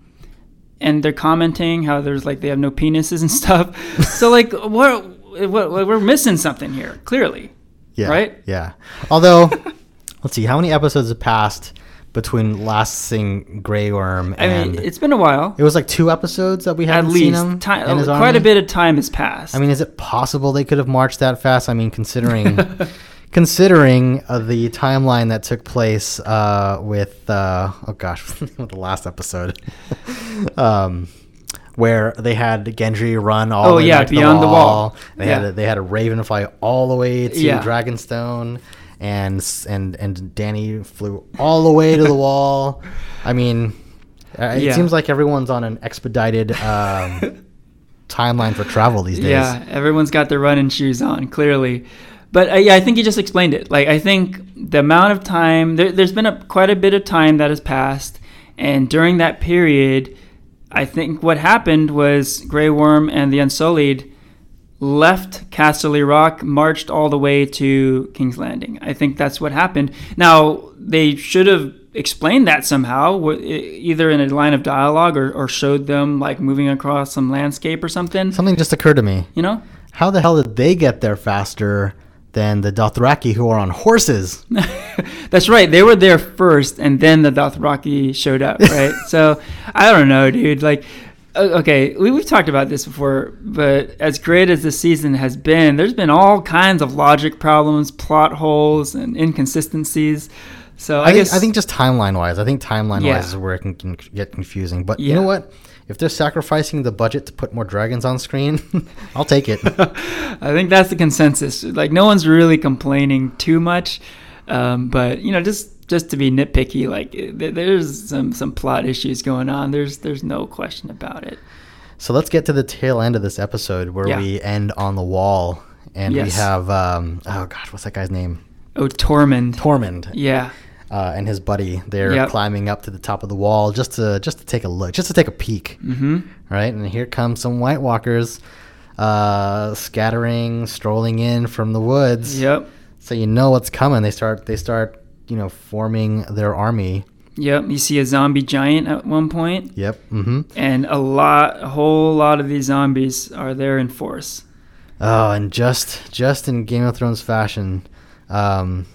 Speaker 2: and they're commenting how there's like they have no penises and stuff. so like, what, what, we're missing something here, clearly.
Speaker 1: Yeah.
Speaker 2: Right.
Speaker 1: Yeah. Although, let's see, how many episodes have passed? Between last seeing Grey Worm
Speaker 2: I mean, it's been a while.
Speaker 1: It was like two episodes that we hadn't
Speaker 2: At least.
Speaker 1: seen him.
Speaker 2: Time, quite army. a bit of time has passed.
Speaker 1: I mean, is it possible they could have marched that fast? I mean, considering considering uh, the timeline that took place uh, with uh, oh gosh, with the last episode, um, where they had Gendry run all
Speaker 2: oh,
Speaker 1: the way
Speaker 2: yeah, beyond
Speaker 1: the wall.
Speaker 2: The wall.
Speaker 1: They
Speaker 2: yeah.
Speaker 1: had a, they had a raven fly all the way to
Speaker 2: yeah.
Speaker 1: Dragonstone and and and Dany flew all the way to the wall. I mean, uh, it yeah. seems like everyone's on an expedited um, timeline for travel these days.
Speaker 2: Yeah, everyone's got their running shoes on, clearly. But uh, yeah, I think you just explained it. Like I think the amount of time there, has been a, quite a bit of time that has passed, and during that period, I think what happened was Grey Worm and the Unsullied left Casterly Rock, marched all the way to King's Landing. I think that's what happened. Now, they should have explained that somehow, either in a line of dialogue or, or showed them like moving across some landscape or something.
Speaker 1: Something just occurred to me.
Speaker 2: You know?
Speaker 1: How the hell did they get there faster than the Dothraki who are on horses?
Speaker 2: That's right. They were there first, and then the Dothraki showed up, right? so I don't know, dude. Like, okay, we, have talked about this before, but as great as the season has been, there's been all kinds of logic problems, plot holes, and inconsistencies. So I,
Speaker 1: I
Speaker 2: guess
Speaker 1: think, I think just timeline wise, I think timeline yeah. wise is where it can, can get confusing. But yeah. you know what? If they're sacrificing the budget to put more dragons on screen, I'll take it.
Speaker 2: I think that's the consensus. Like no one's really complaining too much, um, but you know, just just to be nitpicky, like there's some some plot issues going on. There's there's no question about it.
Speaker 1: So let's get to the tail end of this episode where yeah. we end on the wall, and yes. we have um, oh gosh, what's that guy's name?
Speaker 2: Oh, Tormund.
Speaker 1: Tormund.
Speaker 2: Yeah.
Speaker 1: Uh, and his buddy, they're yep. climbing up to the top of the wall just to just to take a look, just to take a peek.
Speaker 2: Mm-hmm.
Speaker 1: Right, and here come some White Walkers, uh, scattering, strolling in from the woods.
Speaker 2: Yep.
Speaker 1: So you know what's coming. They start they start you know, forming their army.
Speaker 2: Yep, you see a zombie giant at one point.
Speaker 1: Yep. Mm-hmm.
Speaker 2: And a lot, a whole lot of these zombies are there in force.
Speaker 1: Oh, and just just in Game of Thrones fashion, um,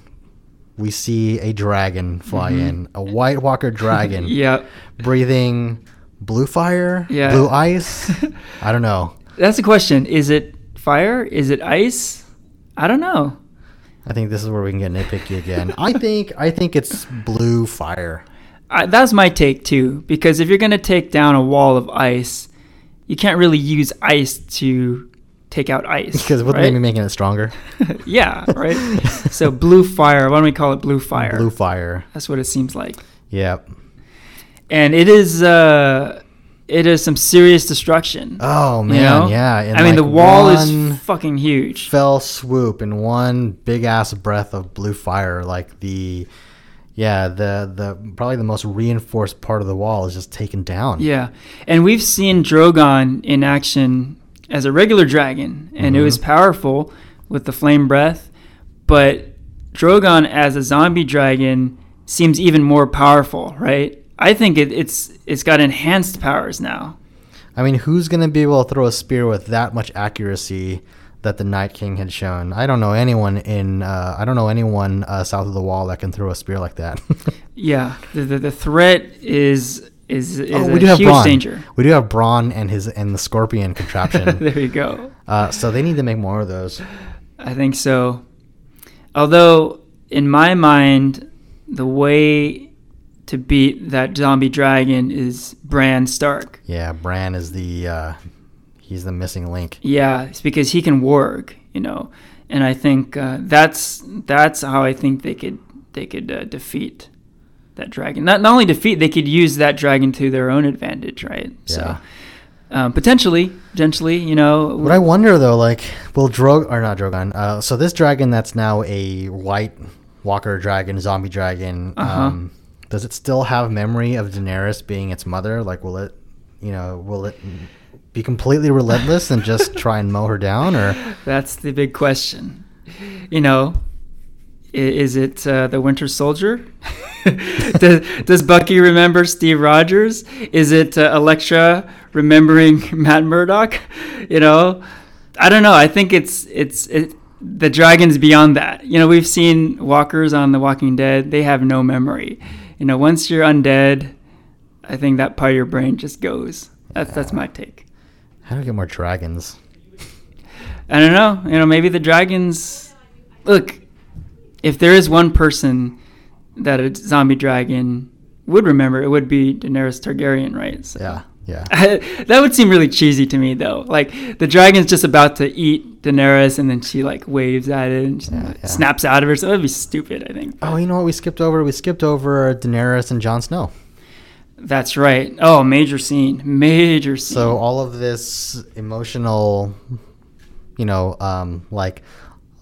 Speaker 1: we see a dragon fly mm-hmm. in, a White Walker dragon.
Speaker 2: yep.
Speaker 1: Breathing blue fire,
Speaker 2: yeah.
Speaker 1: blue ice. I don't know.
Speaker 2: That's the question. Is it fire? Is it ice? I don't know.
Speaker 1: I think this is where we can get nitpicky again. I think I think it's blue fire.
Speaker 2: I, that's my take too, because if you're going to take down a wall of ice, you can't really use ice to take out ice.
Speaker 1: Because wouldn't right? be making it stronger?
Speaker 2: yeah, right. so blue fire. Why don't we call it blue fire?
Speaker 1: Blue fire.
Speaker 2: That's what it seems like.
Speaker 1: Yep.
Speaker 2: And it is. Uh, it is some serious destruction.
Speaker 1: Oh man, you know? yeah.
Speaker 2: In I mean, the wall is fucking huge.
Speaker 1: Fell swoop in one big ass breath of blue fire, like the, yeah, the the probably the most reinforced part of the wall is just taken down.
Speaker 2: Yeah, and we've seen Drogon in action as a regular dragon, and mm-hmm. it was powerful with the flame breath, but Drogon as a zombie dragon seems even more powerful, right? I think it, it's it's got enhanced powers now.
Speaker 1: I mean, who's going to be able to throw a spear with that much accuracy that the Night King had shown? I don't know anyone in uh, I don't know anyone uh, south of the wall that can throw a spear like that.
Speaker 2: yeah, the, the, the threat is is, is oh, we do have huge
Speaker 1: Bronn.
Speaker 2: danger.
Speaker 1: We do have Bronn and his and the Scorpion contraption.
Speaker 2: there you go.
Speaker 1: Uh, so they need to make more of those.
Speaker 2: I think so. Although in my mind, the way to beat that zombie dragon is Bran Stark.
Speaker 1: Yeah, Bran is the uh, he's the missing link.
Speaker 2: Yeah, it's because he can warg, you know, and I think uh, that's that's how I think they could they could uh, defeat that dragon. Not not only defeat, they could use that dragon to their own advantage, right?
Speaker 1: Yeah. So.
Speaker 2: Um, potentially, potentially, you know.
Speaker 1: But I wonder though, like, will Drog or not Drogon? Uh, so this dragon that's now a white Walker dragon, zombie dragon.
Speaker 2: Uh-huh. Um,
Speaker 1: does it still have memory of Daenerys being its mother? Like, will it, you know, will it be completely relentless and just try and mow her down, or
Speaker 2: that's the big question. You know, is it uh, the Winter Soldier? does, does, Bucky remember Steve Rogers? Is it uh, Elektra remembering Matt Murdock? You know, I don't know. I think it's it's it, the dragons beyond that. You know, we've seen walkers on The Walking Dead; they have no memory. You know, once you're undead, I think that part of your brain just goes. That's yeah. that's my take.
Speaker 1: How do we get more dragons?
Speaker 2: I don't know. You know, maybe the dragons. Look, if there is one person that a zombie dragon would remember, it would be Daenerys Targaryen, right?
Speaker 1: So. Yeah. Yeah.
Speaker 2: that would seem really cheesy to me though. Like the dragon's just about to eat Daenerys and then she like waves at it and yeah, yeah. snaps out of her. So that would be stupid, I think.
Speaker 1: Oh, you know what we skipped over? We skipped over Daenerys and Jon Snow.
Speaker 2: That's right. Oh, major scene. Major scene.
Speaker 1: So all of this emotional, you know, um, like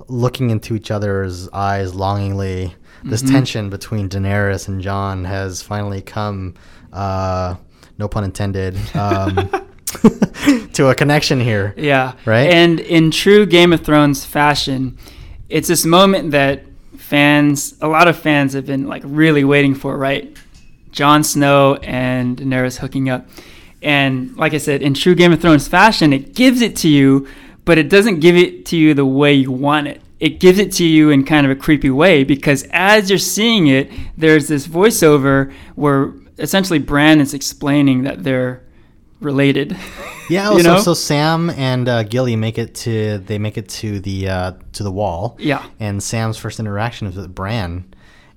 Speaker 1: looking into each other's eyes longingly, this mm-hmm. tension between Daenerys and Jon has finally come uh, no pun intended, um, to a connection here.
Speaker 2: Yeah.
Speaker 1: Right?
Speaker 2: And in true Game of Thrones fashion, it's this moment that fans, a lot of fans have been like really waiting for, right? Jon Snow and Daenerys hooking up. And like I said, in true Game of Thrones fashion, it gives it to you, but it doesn't give it to you the way you want it. It gives it to you in kind of a creepy way because as you're seeing it, there's this voiceover where essentially Bran is explaining that they're related.
Speaker 1: Yeah, you know? so, so Sam and uh, Gilly make it to they make it to the uh, to the wall.
Speaker 2: Yeah,
Speaker 1: and Sam's first interaction is with Bran,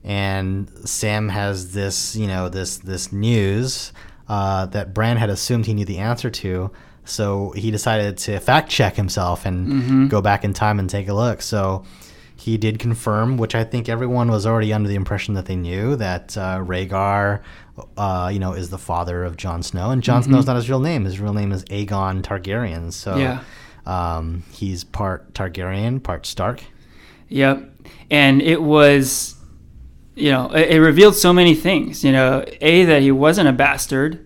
Speaker 1: and Sam has this you know this this news uh, that Bran had assumed he knew the answer to. So he decided to fact check himself and mm-hmm. go back in time and take a look. So he did confirm, which I think everyone was already under the impression that they knew that uh, Rhaegar, uh, you know, is the father of Jon Snow, and Jon mm-hmm. Snow's not his real name. His real name is Aegon Targaryen. So yeah. um, he's part Targaryen, part Stark.
Speaker 2: Yep, and it was, you know, it, it revealed so many things. You know, a that he wasn't a bastard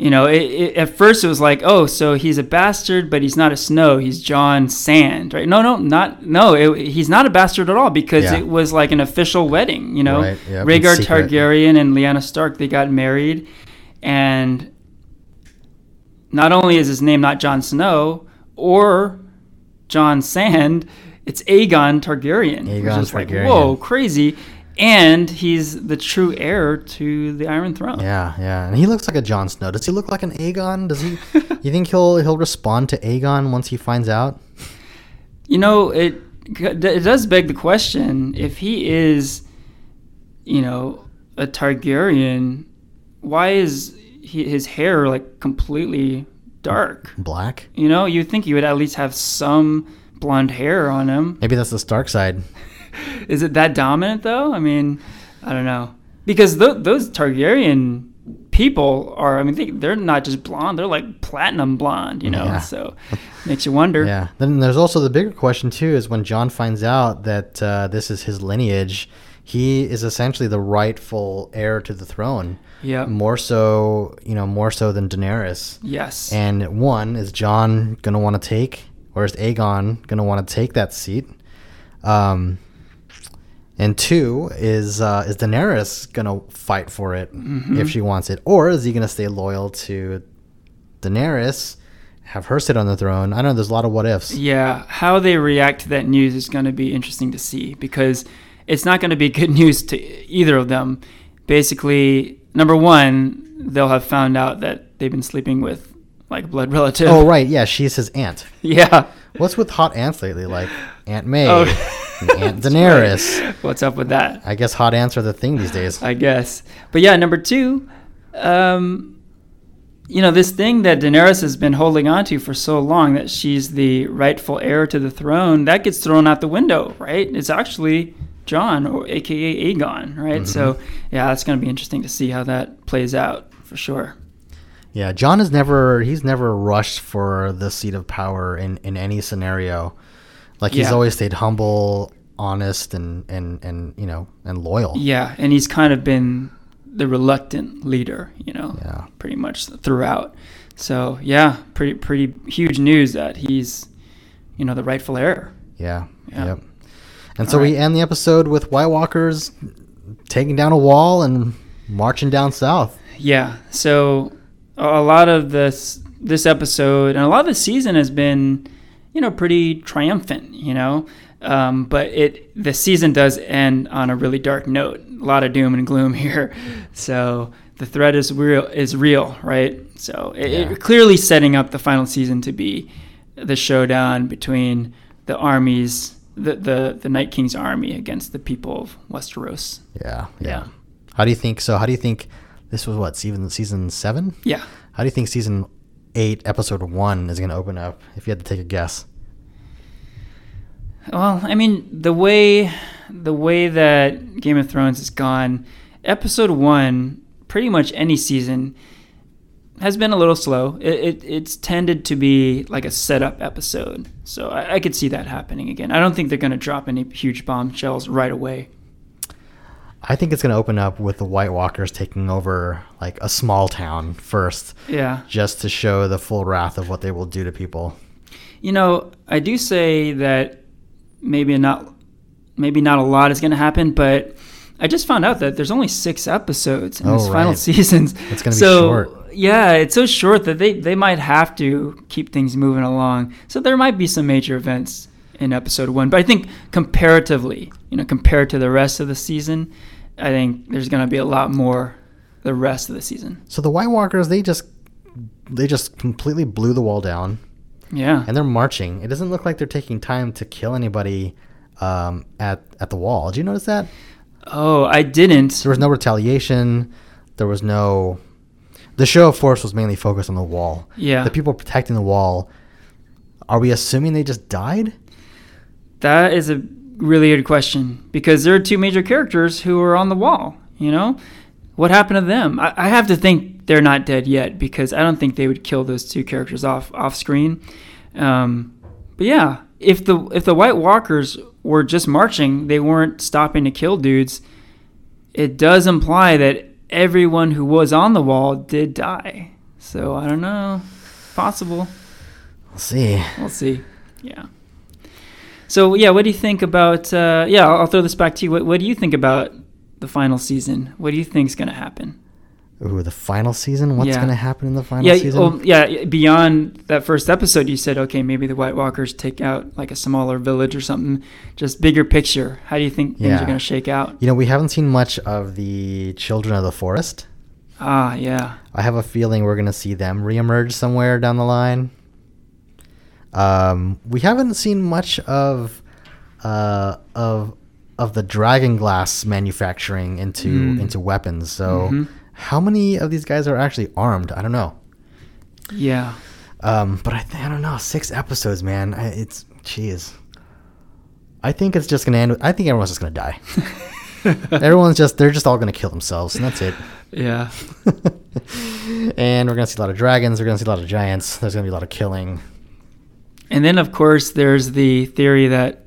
Speaker 2: you know, it, it, at first it was like, oh, so he's a bastard, but he's not a Snow. He's Jon Sand, right? No, no, not no. It, he's not a bastard at all because yeah. it was like an official wedding. You know, right, yep, Rhaegar Targaryen and Lyanna Stark they got married, and not only is his name not Jon Snow or Jon Sand, it's Aegon Targaryen.
Speaker 1: Aegon Targaryen. Like,
Speaker 2: whoa, crazy and he's the true heir to the Iron Throne.
Speaker 1: Yeah, yeah, and he looks like a Jon Snow. Does he look like an Aegon? Does he? you think he'll he'll respond to Aegon once he finds out?
Speaker 2: You know, it it does beg the question: if he is, you know, a Targaryen, why is he, his hair like completely dark,
Speaker 1: black?
Speaker 2: You know, you think he would at least have some blonde hair on him.
Speaker 1: Maybe that's the Stark side.
Speaker 2: Is it that dominant though? I mean, I don't know because th- those Targaryen people are. I mean, they, are not just blonde; they're like platinum blonde. You know, yeah. so makes you wonder.
Speaker 1: Yeah. Then there's also the bigger question too: is when Jon finds out that uh, this is his lineage, he is essentially the rightful heir to the throne.
Speaker 2: Yeah.
Speaker 1: More so, you know, more so than Daenerys.
Speaker 2: Yes.
Speaker 1: And one is Jon gonna want to take, or is Aegon gonna want to take that seat? Um, and two is uh, is Daenerys gonna fight for it mm-hmm. if she wants it, or is he gonna stay loyal to Daenerys, have her sit on the throne? I don't know. There's a lot of what ifs.
Speaker 2: Yeah, how they react to that news is going to be interesting to see because it's not going to be good news to either of them. Basically, number one, they'll have found out that they've been sleeping with like blood relative.
Speaker 1: Oh right, yeah, she's his aunt.
Speaker 2: Yeah.
Speaker 1: What's with hot aunts lately? Like Aunt May. Oh. Aunt Daenerys.
Speaker 2: Right. What's up with that?
Speaker 1: I guess hot aunts are the thing these days.
Speaker 2: I guess. But yeah, number two, um, you know, this thing that Daenerys has been holding on to for so long that she's the rightful heir to the throne, that gets thrown out the window, right? It's actually Jon, or AKA Aegon, right? Mm-hmm. So yeah, that's going to be interesting to see how that plays out for sure.
Speaker 1: Yeah, Jon has never he's never rushed for the seat of power in in any scenario. Like he's yeah. always stayed humble, honest, and and and you know, and loyal.
Speaker 2: Yeah, and he's kind of been the reluctant leader, you know,
Speaker 1: yeah.
Speaker 2: pretty much throughout. So yeah, pretty pretty huge news that he's, you know, the rightful heir.
Speaker 1: Yeah. yeah. Yep. And so right. we end the episode with White Walkers taking down a wall and marching down south.
Speaker 2: Yeah. So a lot of this this episode and a lot of the season has been, you know, pretty triumphant. You know, um, but it the season does end on a really dark note. A lot of doom and gloom here. So the threat is real is real, right? So it, yeah. it clearly setting up the final season to be the showdown between the armies, the the the Night King's army against the people of Westeros.
Speaker 1: Yeah, yeah. yeah. How do you think? So how do you think this was what season season seven?
Speaker 2: Yeah.
Speaker 1: How do you think season eight, episode one, is going to open up? If you had to take a guess.
Speaker 2: Well, I mean, the way the way that Game of Thrones has gone, episode one, pretty much any season, has been a little slow. It, it it's tended to be like a setup episode, so I, I could see that happening again. I don't think they're going to drop any huge bombshells right away.
Speaker 1: I think it's going to open up with the White Walkers taking over like a small town first.
Speaker 2: Yeah.
Speaker 1: Just to show the full wrath of what they will do to people.
Speaker 2: You know, I do say that maybe not maybe not a lot is going to happen, but I just found out that there's only six episodes in oh, this right. final season.
Speaker 1: It's going to so, be short.
Speaker 2: Yeah, it's so short that they, they might have to keep things moving along. So there might be some major events in episode one, but I think comparatively, you know, compared to the rest of the season, I think there's going to be a lot more the rest of the season.
Speaker 1: So the White Walkers, they just they just completely blew the wall down.
Speaker 2: Yeah.
Speaker 1: And they're marching. It doesn't look like they're taking time to kill anybody um, at at the wall. Did you notice that?
Speaker 2: Oh, I didn't.
Speaker 1: There was no retaliation. There was no. The show of force was mainly focused on the wall.
Speaker 2: Yeah.
Speaker 1: The people protecting the wall. Are we assuming they just died?
Speaker 2: That is a really good question because there are two major characters who are on the wall. You know, what happened to them? I, I have to think they're not dead yet because I don't think they would kill those two characters off off screen. Um, but yeah, if the if the White Walkers were just marching, they weren't stopping to kill dudes. It does imply that everyone who was on the wall did die. So I don't know. Possible.
Speaker 1: We'll see.
Speaker 2: We'll see. Yeah. So yeah, what do you think about? Uh, yeah, I'll, I'll throw this back to you. What, what do you think about the final season? What do you think is going to happen?
Speaker 1: Ooh, the final season. What's yeah. going to happen in the final
Speaker 2: yeah,
Speaker 1: season?
Speaker 2: Well, yeah, beyond that first episode, you said, okay, maybe the White Walkers take out like a smaller village or something. Just bigger picture. How do you think things yeah. are going to shake out?
Speaker 1: You know, we haven't seen much of the Children of the Forest.
Speaker 2: Ah, yeah.
Speaker 1: I have a feeling we're going to see them reemerge somewhere down the line. Um, we haven't seen much of uh, of of the dragon glass manufacturing into mm. into weapons. So. Mm-hmm how many of these guys are actually armed? I don't know.
Speaker 2: Yeah.
Speaker 1: Um, but I, th- I don't know. Six episodes, man. I, it's jeez. I think it's just gonna end. With, I think everyone's just gonna die. everyone's just they're just all gonna kill themselves, and that's it.
Speaker 2: Yeah.
Speaker 1: and we're gonna see a lot of dragons. We're gonna see a lot of giants. There's gonna be a lot of killing.
Speaker 2: And then, of course, there's the theory that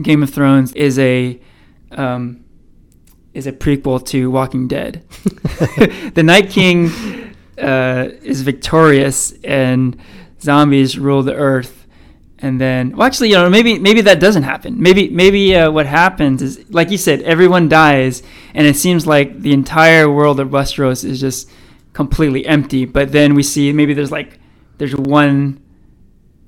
Speaker 2: Game of Thrones is a um, is a prequel to Walking Dead. the Night King uh, is victorious and zombies rule the earth. And then, well, actually, you know, maybe maybe that doesn't happen. Maybe maybe uh, what happens is, like you said, everyone dies, and it seems like the entire world of Westeros is just completely empty. But then we see maybe there's like there's one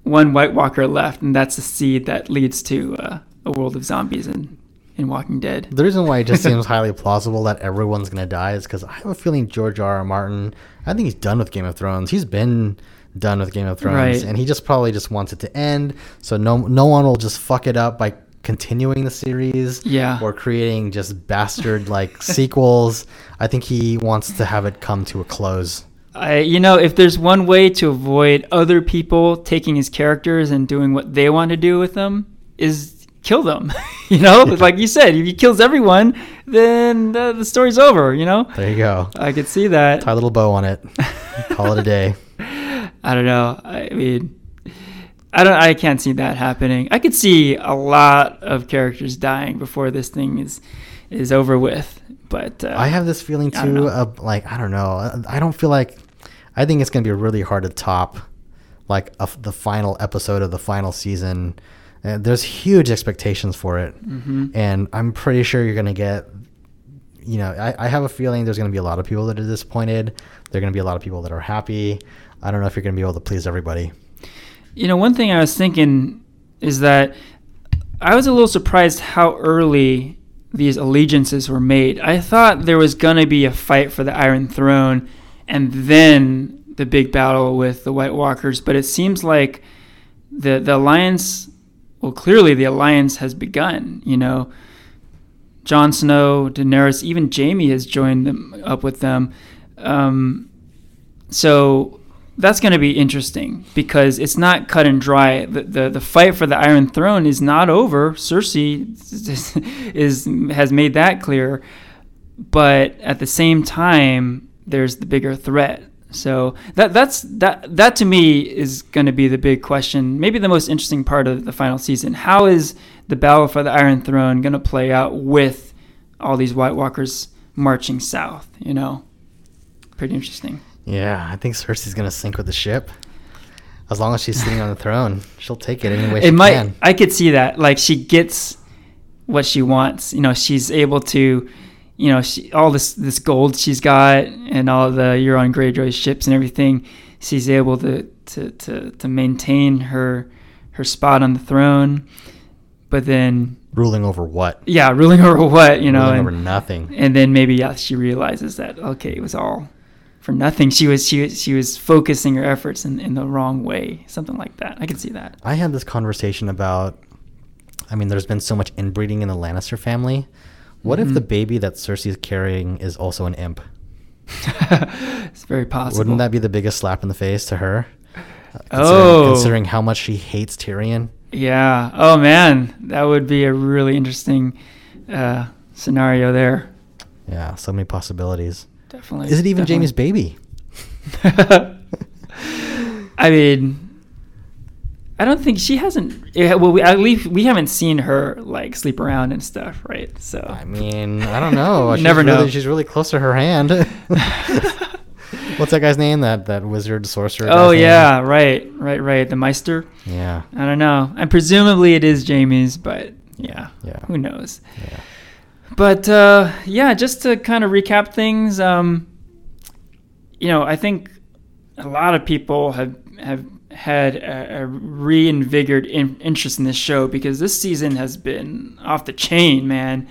Speaker 2: one White Walker left, and that's the seed that leads to uh, a world of zombies and in Walking Dead.
Speaker 1: The reason why it just seems highly plausible that everyone's gonna die is because I have a feeling George R. R. Martin. I think he's done with Game of Thrones. He's been done with Game of Thrones, right. and he just probably just wants it to end. So no no one will just fuck it up by continuing the series
Speaker 2: yeah
Speaker 1: or creating just bastard like sequels i think he wants to have it come to a close
Speaker 2: I, you know, if there's one way to avoid other people taking his characters and doing what they want to do with them, is kill them. you know, like you said, if he kills everyone, then the, the, story's over. You know.
Speaker 1: There you go.
Speaker 2: I could see that.
Speaker 1: Tie a little bow on it. Call it a day.
Speaker 2: I don't know. I mean, I don't. I can't see that happening. I could see a lot of characters dying before this thing is is over with. But uh,
Speaker 1: I have this feeling too of like I don't know. I don't feel like I think it's gonna be really hard to top like a, the final episode of the final season. And there's huge expectations for it, mm-hmm. and I'm pretty sure you're gonna get. You know, I, I have a feeling there's gonna be a lot of people that are disappointed. There are gonna be a lot of people that are happy. I don't know if you're gonna be able to please everybody.
Speaker 2: You know, one thing I was thinking is that I was a little surprised how early these allegiances were made. I thought there was going to be a fight for the Iron Throne and then the big battle with the White Walkers, but it seems like the the alliance well clearly the alliance has begun, you know. Jon Snow, Daenerys, even Jaime has joined them up with them. Um, so that's going to be interesting because it's not cut and dry. The, the, the fight for the Iron Throne is not over. Cersei is, is has made that clear, but at the same time, there's the bigger threat. So that that's that that to me is going to be the big question. Maybe the most interesting part of the final season. How is the battle for the Iron Throne going to play out with all these White Walkers marching south? You know, pretty interesting.
Speaker 1: Yeah, I think Cersei's gonna sink with the ship. As long as she's sitting on the throne, she'll take it anyway.
Speaker 2: It might. Can. I could see that. Like she gets what she wants. You know, she's able to, you know, she, all this this gold she's got and all the Euron Greyjoy ships and everything. She's able to to to to maintain her her spot on the throne, but then
Speaker 1: ruling over what?
Speaker 2: Yeah, ruling over what? You know,
Speaker 1: ruling
Speaker 2: and,
Speaker 1: over nothing.
Speaker 2: And then maybe yeah, she realizes that okay, it was all for nothing. She was she was she was focusing her efforts in, in the wrong way, something like that. I can see that.
Speaker 1: I had this conversation about. I mean, there's been so much inbreeding in the Lannister family. What mm-hmm. if the baby that Cersei is carrying is also an imp?
Speaker 2: it's very possible.
Speaker 1: Wouldn't that be the biggest slap in the face to her?
Speaker 2: Considering, oh,
Speaker 1: considering how much she hates Tyrion.
Speaker 2: Yeah. Oh man, that would be a really interesting uh, scenario there.
Speaker 1: Yeah, so many possibilities.
Speaker 2: Definitely.
Speaker 1: Is it even. Jaime's baby?
Speaker 2: I mean, I don't think she hasn't. Well, we, at least we haven't seen her like sleep around and stuff, right? So
Speaker 1: I mean, I don't know.
Speaker 2: she's never
Speaker 1: really,
Speaker 2: know.
Speaker 1: She's really close to her hand. What's that guy's name? That that wizard sorcerer.
Speaker 2: Oh yeah, name? right, right, right. The Maester.
Speaker 1: Yeah.
Speaker 2: I don't know. And presumably it is Jaime's, but yeah, yeah. Who knows?
Speaker 1: Yeah.
Speaker 2: But uh, yeah, just to kind of recap things, um, you know, I think a lot of people have have had a, a reinvigorated in, interest in this show because this season has been off the chain, man.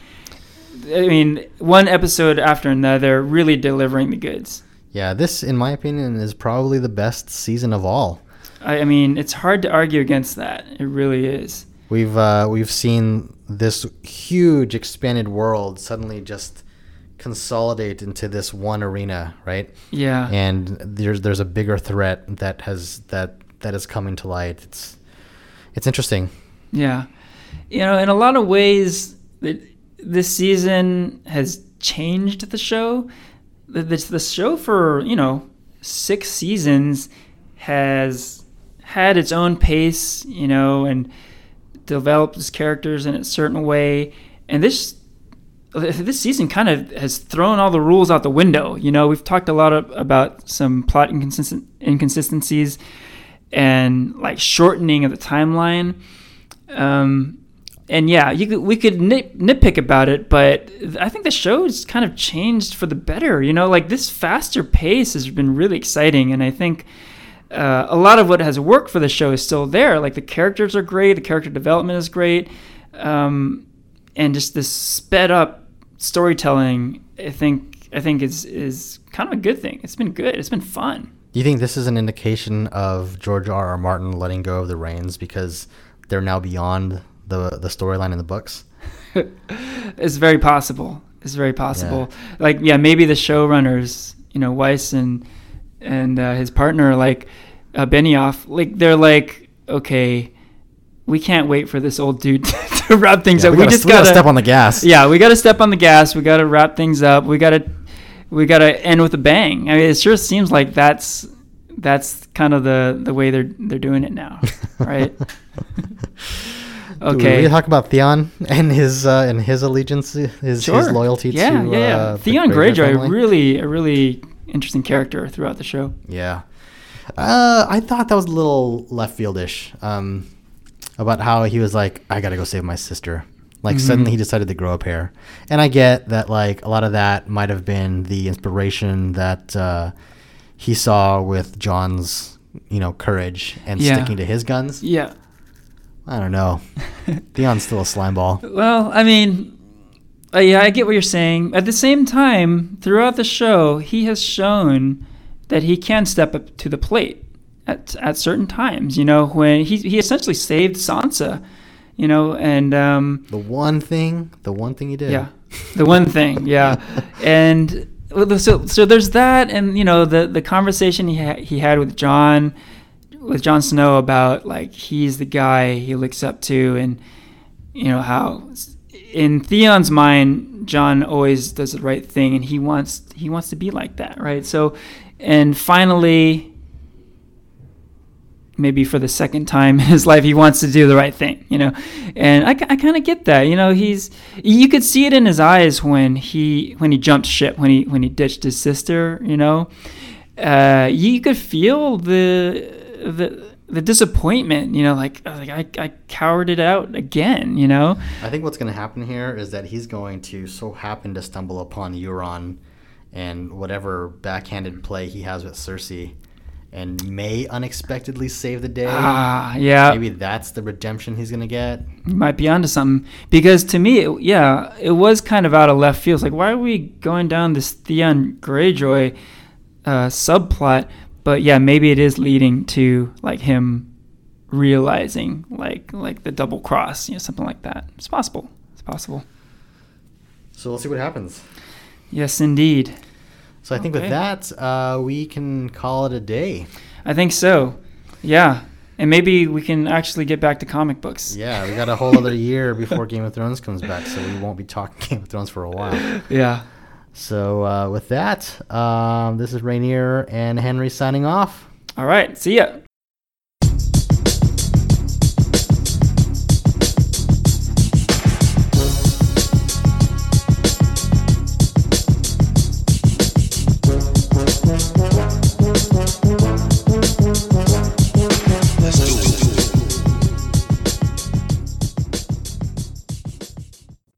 Speaker 2: I mean, one episode after another, really delivering the goods.
Speaker 1: Yeah, this, in my opinion, is probably the best season of all.
Speaker 2: I, I mean, it's hard to argue against that. It really is.
Speaker 1: We've uh, we've seen this huge expanded world suddenly just consolidate into this one arena, right?
Speaker 2: Yeah.
Speaker 1: And there's there's a bigger threat that has that that is coming to light. It's it's interesting.
Speaker 2: Yeah. You know, in a lot of ways, it, this season has changed the show. The, the, the show for you know six seasons has had its own pace, you know, and developed its characters in a certain way, and this this season kind of has thrown all the rules out the window. You know, we've talked a lot of, about some plot inconsistent inconsistencies and like shortening of the timeline. Um, and yeah, you we could nit, nitpick about it, but I think the show's kind of changed for the better. You know, like this faster pace has been really exciting, and I think uh, a lot of what has worked for the show is still there. Like the characters are great, the character development is great, um, and just this sped up storytelling. I think I think is is kind of a good thing. It's been good. It's been fun.
Speaker 1: Do you think this is an indication of George R. R. Martin letting go of the reins because they're now beyond the the storyline in the books?
Speaker 2: it's very possible. It's very possible. Yeah. Like yeah, maybe the showrunners, you know, Weiss and and uh, his partner, like uh, Benioff, like they're like, okay, we can't wait for this old dude to wrap things yeah, up.
Speaker 1: We, gotta,
Speaker 2: just
Speaker 1: we
Speaker 2: gotta,
Speaker 1: gotta, step on the gas.
Speaker 2: Yeah, we gotta step on the gas. We gotta wrap things up. We gotta we gotta end with a bang. I mean, it sure seems like that's that's kind of the the way they're they're doing it now, right? Okay.
Speaker 1: we talk about Theon and his uh, and his allegiance, his, sure. his loyalty
Speaker 2: yeah,
Speaker 1: to
Speaker 2: yeah, yeah. Uh, Theon Greyjoy, Greyjoy really a really interesting character throughout the show.
Speaker 1: Yeah. Uh, I thought that was a little left fieldish. Um, about how he was like, I gotta go save my sister. Like mm-hmm. suddenly he decided to grow a pair, and I get that. Like a lot of that might have been the inspiration that uh, he saw with Jon's, you know, courage and yeah. sticking to his guns.
Speaker 2: Yeah.
Speaker 1: I don't know. Theon's still a slime ball.
Speaker 2: Well, I mean, uh, yeah, I get what you're saying. At the same time, throughout the show, he has shown that he can step up to the plate at at certain times. You know, when he he essentially saved Sansa. You know, and um,
Speaker 1: the one thing, the one thing he did.
Speaker 2: Yeah, the one thing. Yeah, and so so there's that, and you know the the conversation he ha- he had with Jon, with Jon Snow about like he's the guy he looks up to, and you know how in Theon's mind, Jon always does the right thing, and he wants he wants to be like that, right? So and finally maybe for the second time in his life he wants to do the right thing you know? And i, I kind of get that you know he's you could see it in his eyes when he when he jumped ship when he when he ditched his sister you know? Uh, you could feel the the the disappointment you know like, like I, I cowered it out again you know?
Speaker 1: I think what's going to happen here is that he's going to so happen to stumble upon euron and whatever backhanded play he has with Cersei and may unexpectedly save the day.
Speaker 2: Ah, yeah.
Speaker 1: Maybe that's the redemption he's gonna get.
Speaker 2: You might be onto something because to me, it, yeah, it was kind of out of left field. It's like, why are we going down this Theon Greyjoy uh, subplot? But yeah, maybe it is leading to like him realizing like like the double cross, you know, something like that. It's possible. It's possible.
Speaker 1: So we'll see what happens.
Speaker 2: Yes, indeed.
Speaker 1: So I think with that, uh, we can call it a day.
Speaker 2: I think so. Yeah. And maybe we can actually get back to comic books.
Speaker 1: Yeah, we got a whole other year before Game of Thrones comes back, so we won't be talking Game of Thrones for a while.
Speaker 2: Yeah.
Speaker 1: So uh, with that, um, this is Ranier and Henry signing off.
Speaker 2: All right. See ya.